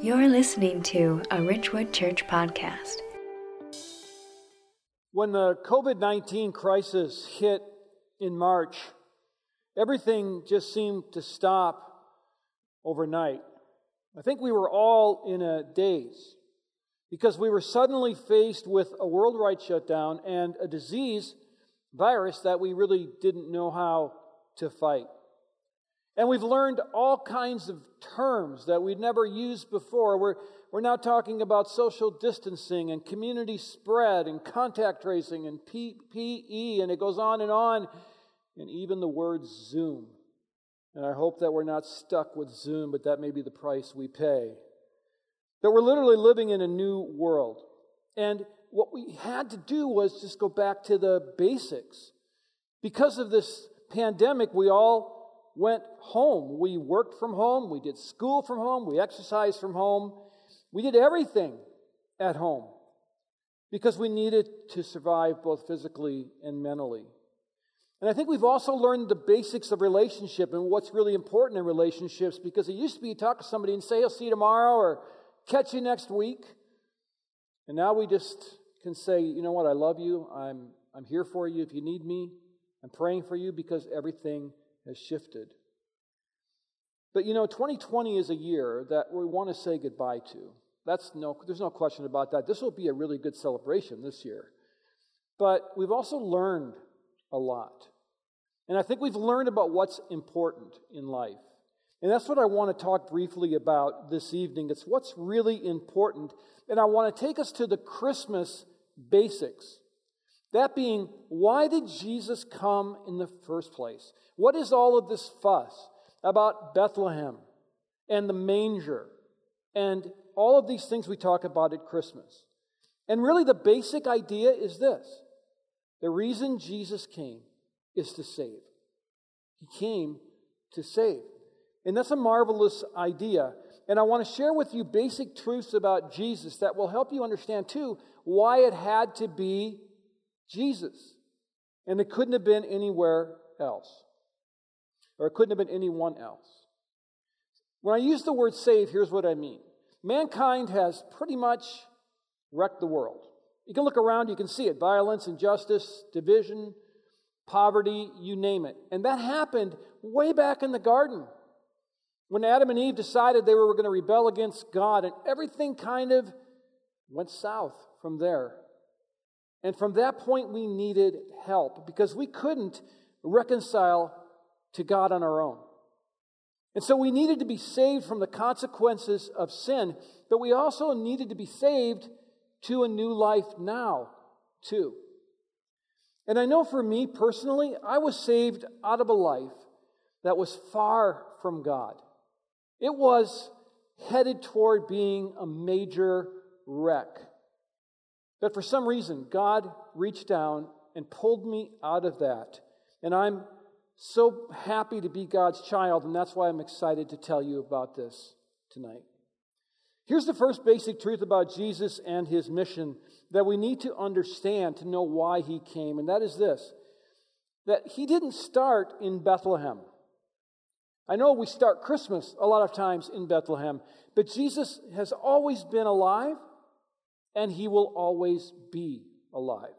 You're listening to a Ridgewood Church podcast. When the COVID 19 crisis hit in March, everything just seemed to stop overnight. I think we were all in a daze because we were suddenly faced with a worldwide shutdown and a disease, virus, that we really didn't know how to fight. And we've learned all kinds of terms that we'd never used before. We're, we're now talking about social distancing and community spread and contact tracing and PPE, and it goes on and on, and even the word Zoom. And I hope that we're not stuck with Zoom, but that may be the price we pay. That we're literally living in a new world. And what we had to do was just go back to the basics. Because of this pandemic, we all went home. We worked from home, we did school from home, we exercised from home, we did everything at home because we needed to survive both physically and mentally. And I think we've also learned the basics of relationship and what's really important in relationships because it used to be you talk to somebody and say, I'll see you tomorrow or catch you next week. And now we just can say, you know what, I love you. I'm, I'm here for you if you need me. I'm praying for you because everything has shifted. But you know, 2020 is a year that we want to say goodbye to. That's no, there's no question about that. This will be a really good celebration this year. But we've also learned a lot. And I think we've learned about what's important in life. And that's what I want to talk briefly about this evening. It's what's really important. And I want to take us to the Christmas basics. That being, why did Jesus come in the first place? What is all of this fuss about Bethlehem and the manger and all of these things we talk about at Christmas? And really, the basic idea is this the reason Jesus came is to save. He came to save. And that's a marvelous idea. And I want to share with you basic truths about Jesus that will help you understand, too, why it had to be Jesus. And it couldn't have been anywhere else, or it couldn't have been anyone else. When I use the word save, here's what I mean mankind has pretty much wrecked the world. You can look around, you can see it violence, injustice, division, poverty, you name it. And that happened way back in the garden when Adam and Eve decided they were going to rebel against God, and everything kind of went south from there. And from that point, we needed help because we couldn't reconcile to God on our own. And so we needed to be saved from the consequences of sin, but we also needed to be saved to a new life now, too. And I know for me personally, I was saved out of a life that was far from God. It was headed toward being a major wreck. But for some reason, God reached down and pulled me out of that. And I'm so happy to be God's child, and that's why I'm excited to tell you about this tonight. Here's the first basic truth about Jesus and his mission that we need to understand to know why he came, and that is this that he didn't start in Bethlehem. I know we start Christmas a lot of times in Bethlehem, but Jesus has always been alive and he will always be alive.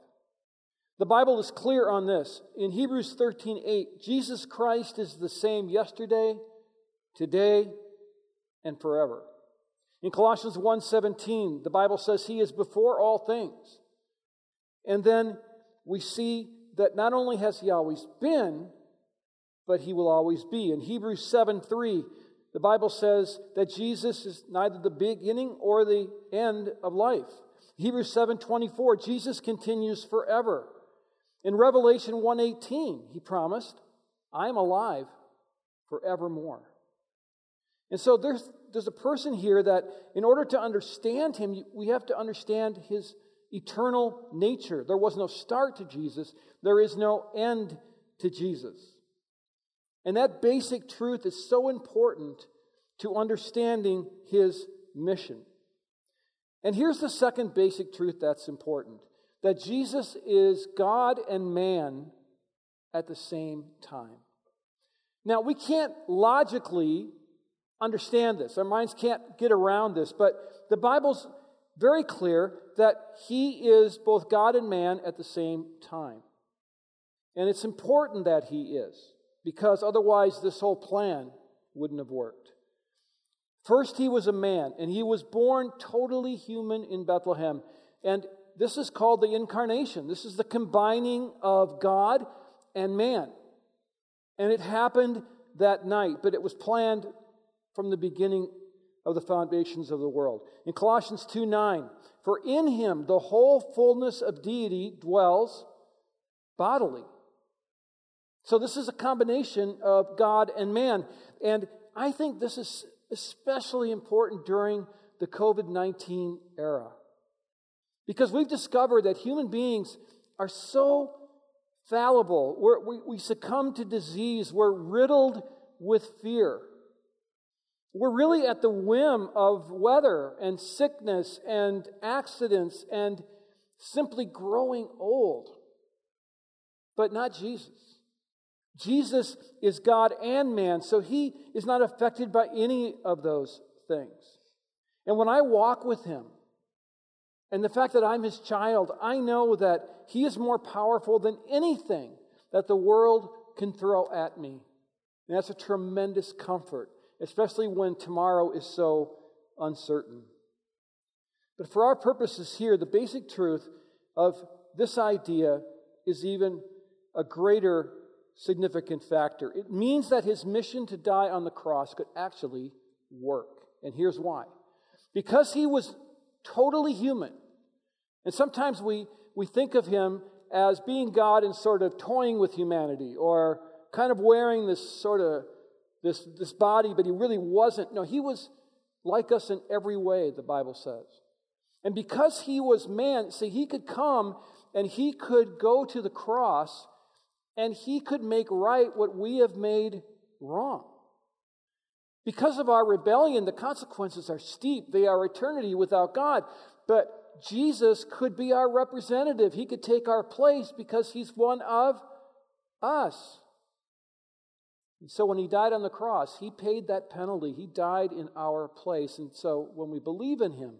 The Bible is clear on this. In Hebrews 13 8, Jesus Christ is the same yesterday, today, and forever. In Colossians 1:17, the Bible says he is before all things. And then we see that not only has he always been, but he will always be. In Hebrews 7:3, the Bible says that Jesus is neither the beginning or the end of life. Hebrews 7:24, Jesus continues forever. In Revelation 1:18, he promised, "I am alive forevermore." And so there's there's a person here that, in order to understand him, we have to understand his eternal nature. There was no start to Jesus, there is no end to Jesus. And that basic truth is so important to understanding his mission. And here's the second basic truth that's important that Jesus is God and man at the same time. Now, we can't logically understand this. Our minds can't get around this, but the Bible's very clear that he is both God and man at the same time. And it's important that he is, because otherwise this whole plan wouldn't have worked. First, he was a man, and he was born totally human in Bethlehem. And this is called the incarnation. This is the combining of God and man. And it happened that night, but it was planned from the beginning of the foundations of the world. In Colossians 2 9, for in him the whole fullness of deity dwells bodily. So this is a combination of God and man. And I think this is especially important during the COVID 19 era. Because we've discovered that human beings are so fallible. We're, we we succumb to disease. We're riddled with fear. We're really at the whim of weather and sickness and accidents and simply growing old. But not Jesus. Jesus is God and man, so he is not affected by any of those things. And when I walk with him, and the fact that I'm his child, I know that he is more powerful than anything that the world can throw at me. And that's a tremendous comfort especially when tomorrow is so uncertain. But for our purposes here, the basic truth of this idea is even a greater significant factor. It means that his mission to die on the cross could actually work. And here's why because he was totally human. And sometimes we, we think of him as being God and sort of toying with humanity or kind of wearing this sort of this, this body, but he really wasn't. No, he was like us in every way, the Bible says. And because he was man, see, he could come and he could go to the cross and he could make right what we have made wrong. Because of our rebellion, the consequences are steep. They are eternity without God. But Jesus could be our representative. He could take our place because he's one of us. And so when he died on the cross, he paid that penalty. He died in our place. And so when we believe in him,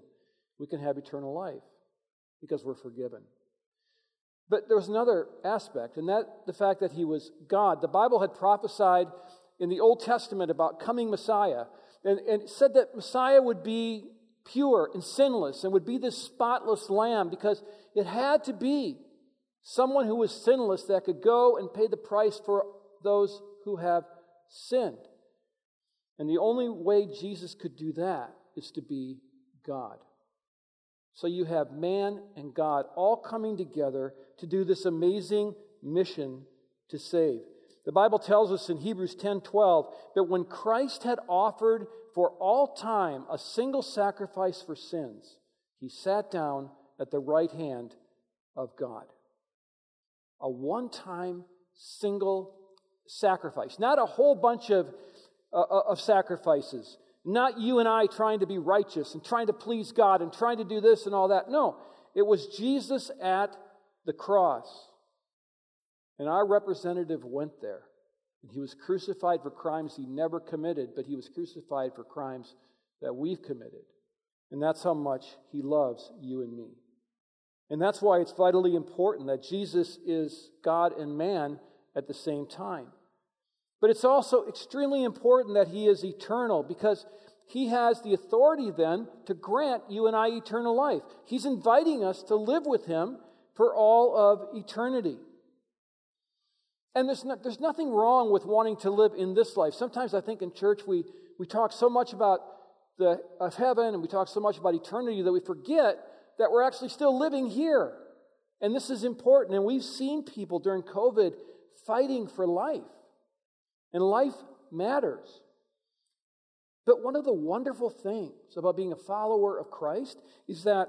we can have eternal life because we're forgiven. But there was another aspect, and that the fact that he was God. The Bible had prophesied in the Old Testament about coming Messiah, and, and said that Messiah would be pure and sinless and would be this spotless lamb because it had to be someone who was sinless that could go and pay the price for those who have sinned. And the only way Jesus could do that is to be God. So you have man and God all coming together to do this amazing mission to save. The Bible tells us in Hebrews 10:12 that when Christ had offered for all time a single sacrifice for sins, he sat down at the right hand of God. A one-time single sacrifice, not a whole bunch of, uh, uh, of sacrifices. Not you and I trying to be righteous and trying to please God and trying to do this and all that. No, it was Jesus at the cross. And our representative went there. And he was crucified for crimes he never committed, but he was crucified for crimes that we've committed. And that's how much he loves you and me. And that's why it's vitally important that Jesus is God and man at the same time. But it's also extremely important that he is eternal because he has the authority then to grant you and I eternal life. He's inviting us to live with him for all of eternity. And there's, no, there's nothing wrong with wanting to live in this life. Sometimes I think in church we, we talk so much about the, of heaven and we talk so much about eternity that we forget that we're actually still living here. And this is important. And we've seen people during COVID fighting for life. And life matters. But one of the wonderful things about being a follower of Christ is that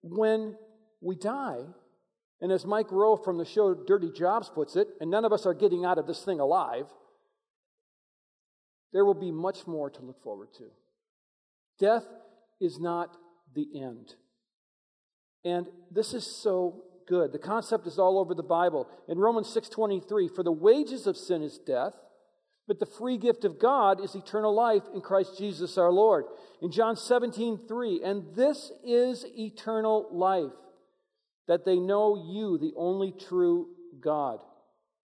when we die, and as Mike Rowe from the show Dirty Jobs puts it, and none of us are getting out of this thing alive, there will be much more to look forward to. Death is not the end. And this is so good. The concept is all over the Bible. In Romans 6:23, for the wages of sin is death, But the free gift of God is eternal life in Christ Jesus our Lord. In John 17, 3, and this is eternal life, that they know you, the only true God.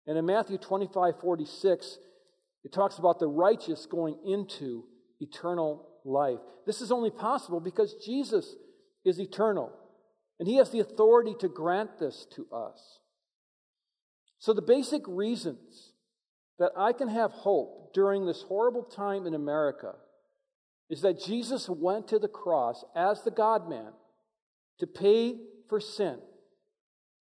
And in Matthew 25, 46, it talks about the righteous going into eternal life. This is only possible because Jesus is eternal, and he has the authority to grant this to us. So, the basic reasons that I can have hope during this horrible time in America is that Jesus went to the cross as the God man to pay for sin.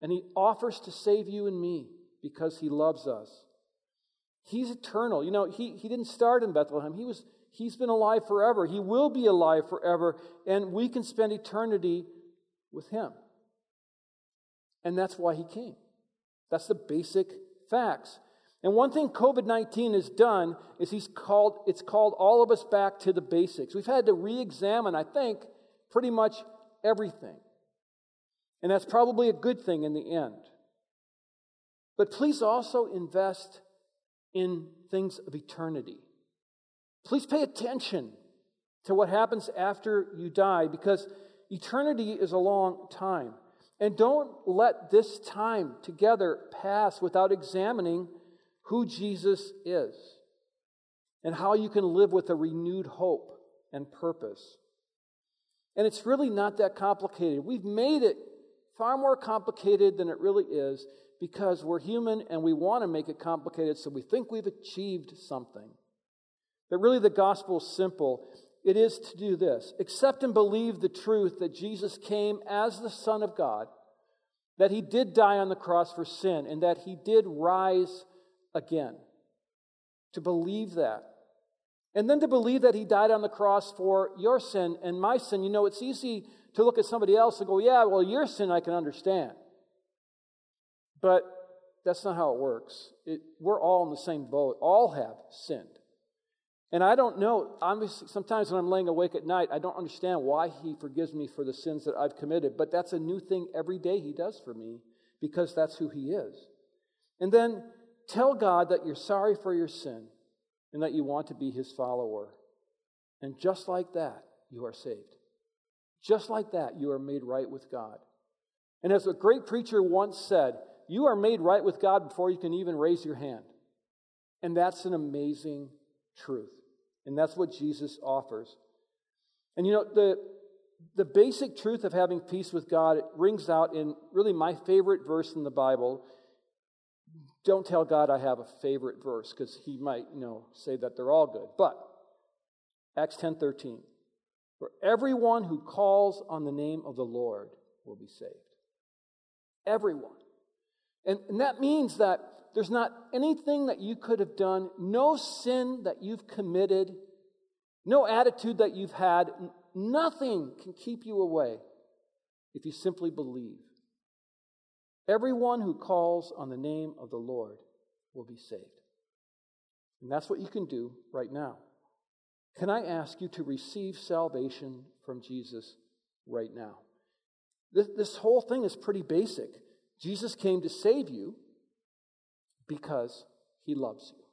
And he offers to save you and me because he loves us. He's eternal. You know, he, he didn't start in Bethlehem. He was, he's been alive forever. He will be alive forever. And we can spend eternity with him. And that's why he came. That's the basic facts. And one thing COVID 19 has done is he's called, it's called all of us back to the basics. We've had to re examine, I think, pretty much everything. And that's probably a good thing in the end. But please also invest in things of eternity. Please pay attention to what happens after you die because eternity is a long time. And don't let this time together pass without examining who Jesus is and how you can live with a renewed hope and purpose. And it's really not that complicated. We've made it far more complicated than it really is because we're human and we want to make it complicated so we think we've achieved something. But really, the gospel is simple. It is to do this accept and believe the truth that Jesus came as the Son of God, that he did die on the cross for sin, and that he did rise again. To believe that. And then to believe that he died on the cross for your sin and my sin. You know, it's easy to look at somebody else and go, yeah, well, your sin I can understand. But that's not how it works. It, we're all in the same boat. All have sinned. And I don't know, obviously, sometimes when I'm laying awake at night, I don't understand why he forgives me for the sins that I've committed. But that's a new thing every day he does for me because that's who he is. And then Tell God that you're sorry for your sin and that you want to be his follower. And just like that, you are saved. Just like that, you are made right with God. And as a great preacher once said, you are made right with God before you can even raise your hand. And that's an amazing truth. And that's what Jesus offers. And you know, the, the basic truth of having peace with God it rings out in really my favorite verse in the Bible. Don't tell God I have a favorite verse because he might, you know, say that they're all good. But Acts 10:13. For everyone who calls on the name of the Lord will be saved. Everyone. And, and that means that there's not anything that you could have done, no sin that you've committed, no attitude that you've had, nothing can keep you away if you simply believe. Everyone who calls on the name of the Lord will be saved. And that's what you can do right now. Can I ask you to receive salvation from Jesus right now? This, this whole thing is pretty basic. Jesus came to save you because he loves you,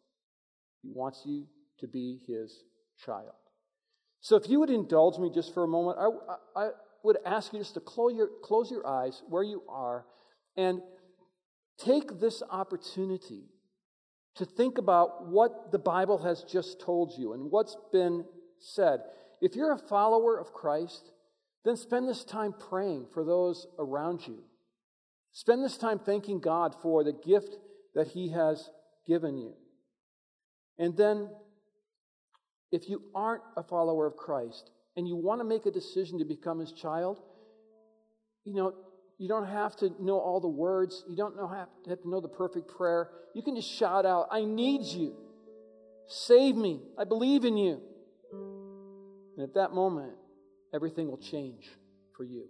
he wants you to be his child. So, if you would indulge me just for a moment, I, I, would ask you just to close your, close your eyes where you are and take this opportunity to think about what the Bible has just told you and what's been said. If you're a follower of Christ, then spend this time praying for those around you. Spend this time thanking God for the gift that He has given you. And then, if you aren't a follower of Christ and you want to make a decision to become His child, you know, you don't have to know all the words. You don't know, have, to, have to know the perfect prayer. You can just shout out, I need you. Save me. I believe in you. And at that moment, everything will change for you.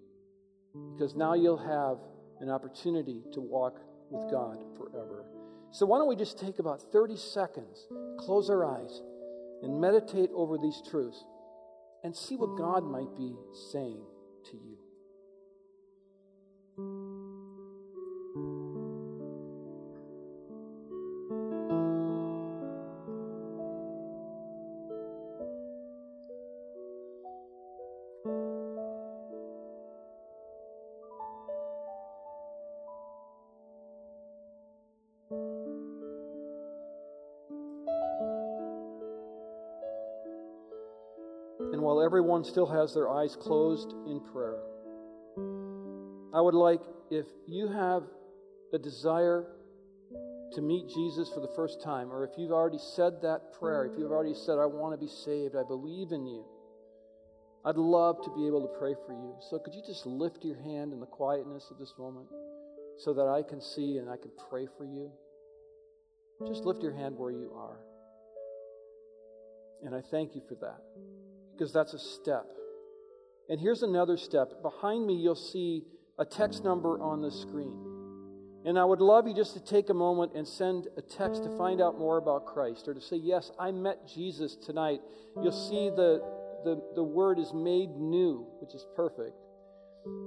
Because now you'll have an opportunity to walk with God forever. So, why don't we just take about 30 seconds, close our eyes, and meditate over these truths and see what God might be saying to you. And while everyone still has their eyes closed in prayer, I would like, if you have a desire to meet Jesus for the first time, or if you've already said that prayer, if you've already said, I want to be saved, I believe in you, I'd love to be able to pray for you. So could you just lift your hand in the quietness of this moment so that I can see and I can pray for you? Just lift your hand where you are. And I thank you for that because that's a step. And here's another step. Behind me, you'll see a text number on the screen. And I would love you just to take a moment and send a text to find out more about Christ or to say, Yes, I met Jesus tonight. You'll see the, the, the word is made new, which is perfect.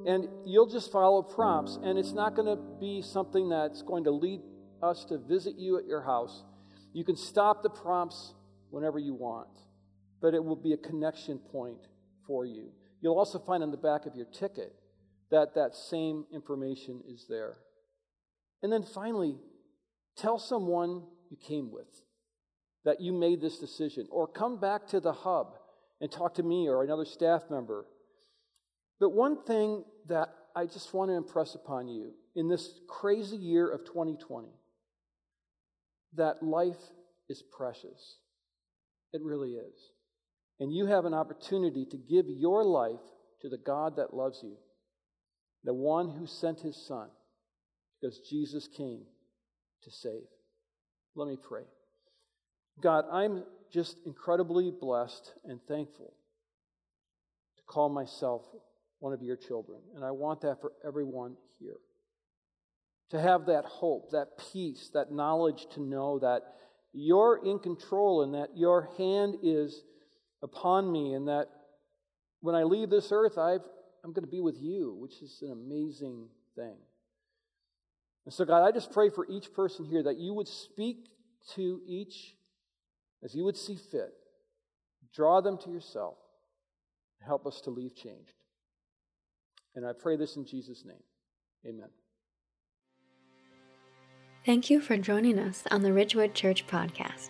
And you'll just follow prompts, and it's not going to be something that's going to lead us to visit you at your house. You can stop the prompts whenever you want, but it will be a connection point for you. You'll also find on the back of your ticket that that same information is there. And then finally, tell someone you came with that you made this decision, or come back to the hub and talk to me or another staff member. But one thing that I just want to impress upon you in this crazy year of 2020 that life is precious. It really is. And you have an opportunity to give your life to the God that loves you, the one who sent his son, because Jesus came to save. Let me pray. God, I'm just incredibly blessed and thankful to call myself one of your children. And I want that for everyone here. To have that hope, that peace, that knowledge to know that you're in control and that your hand is upon me and that when I leave this earth, i am going to be with you, which is an amazing thing. And so, God, I just pray for each person here that you would speak to each as you would see fit. Draw them to yourself. Help us to leave changed. And I pray this in Jesus' name. Amen. Thank you for joining us on the Ridgewood Church podcast.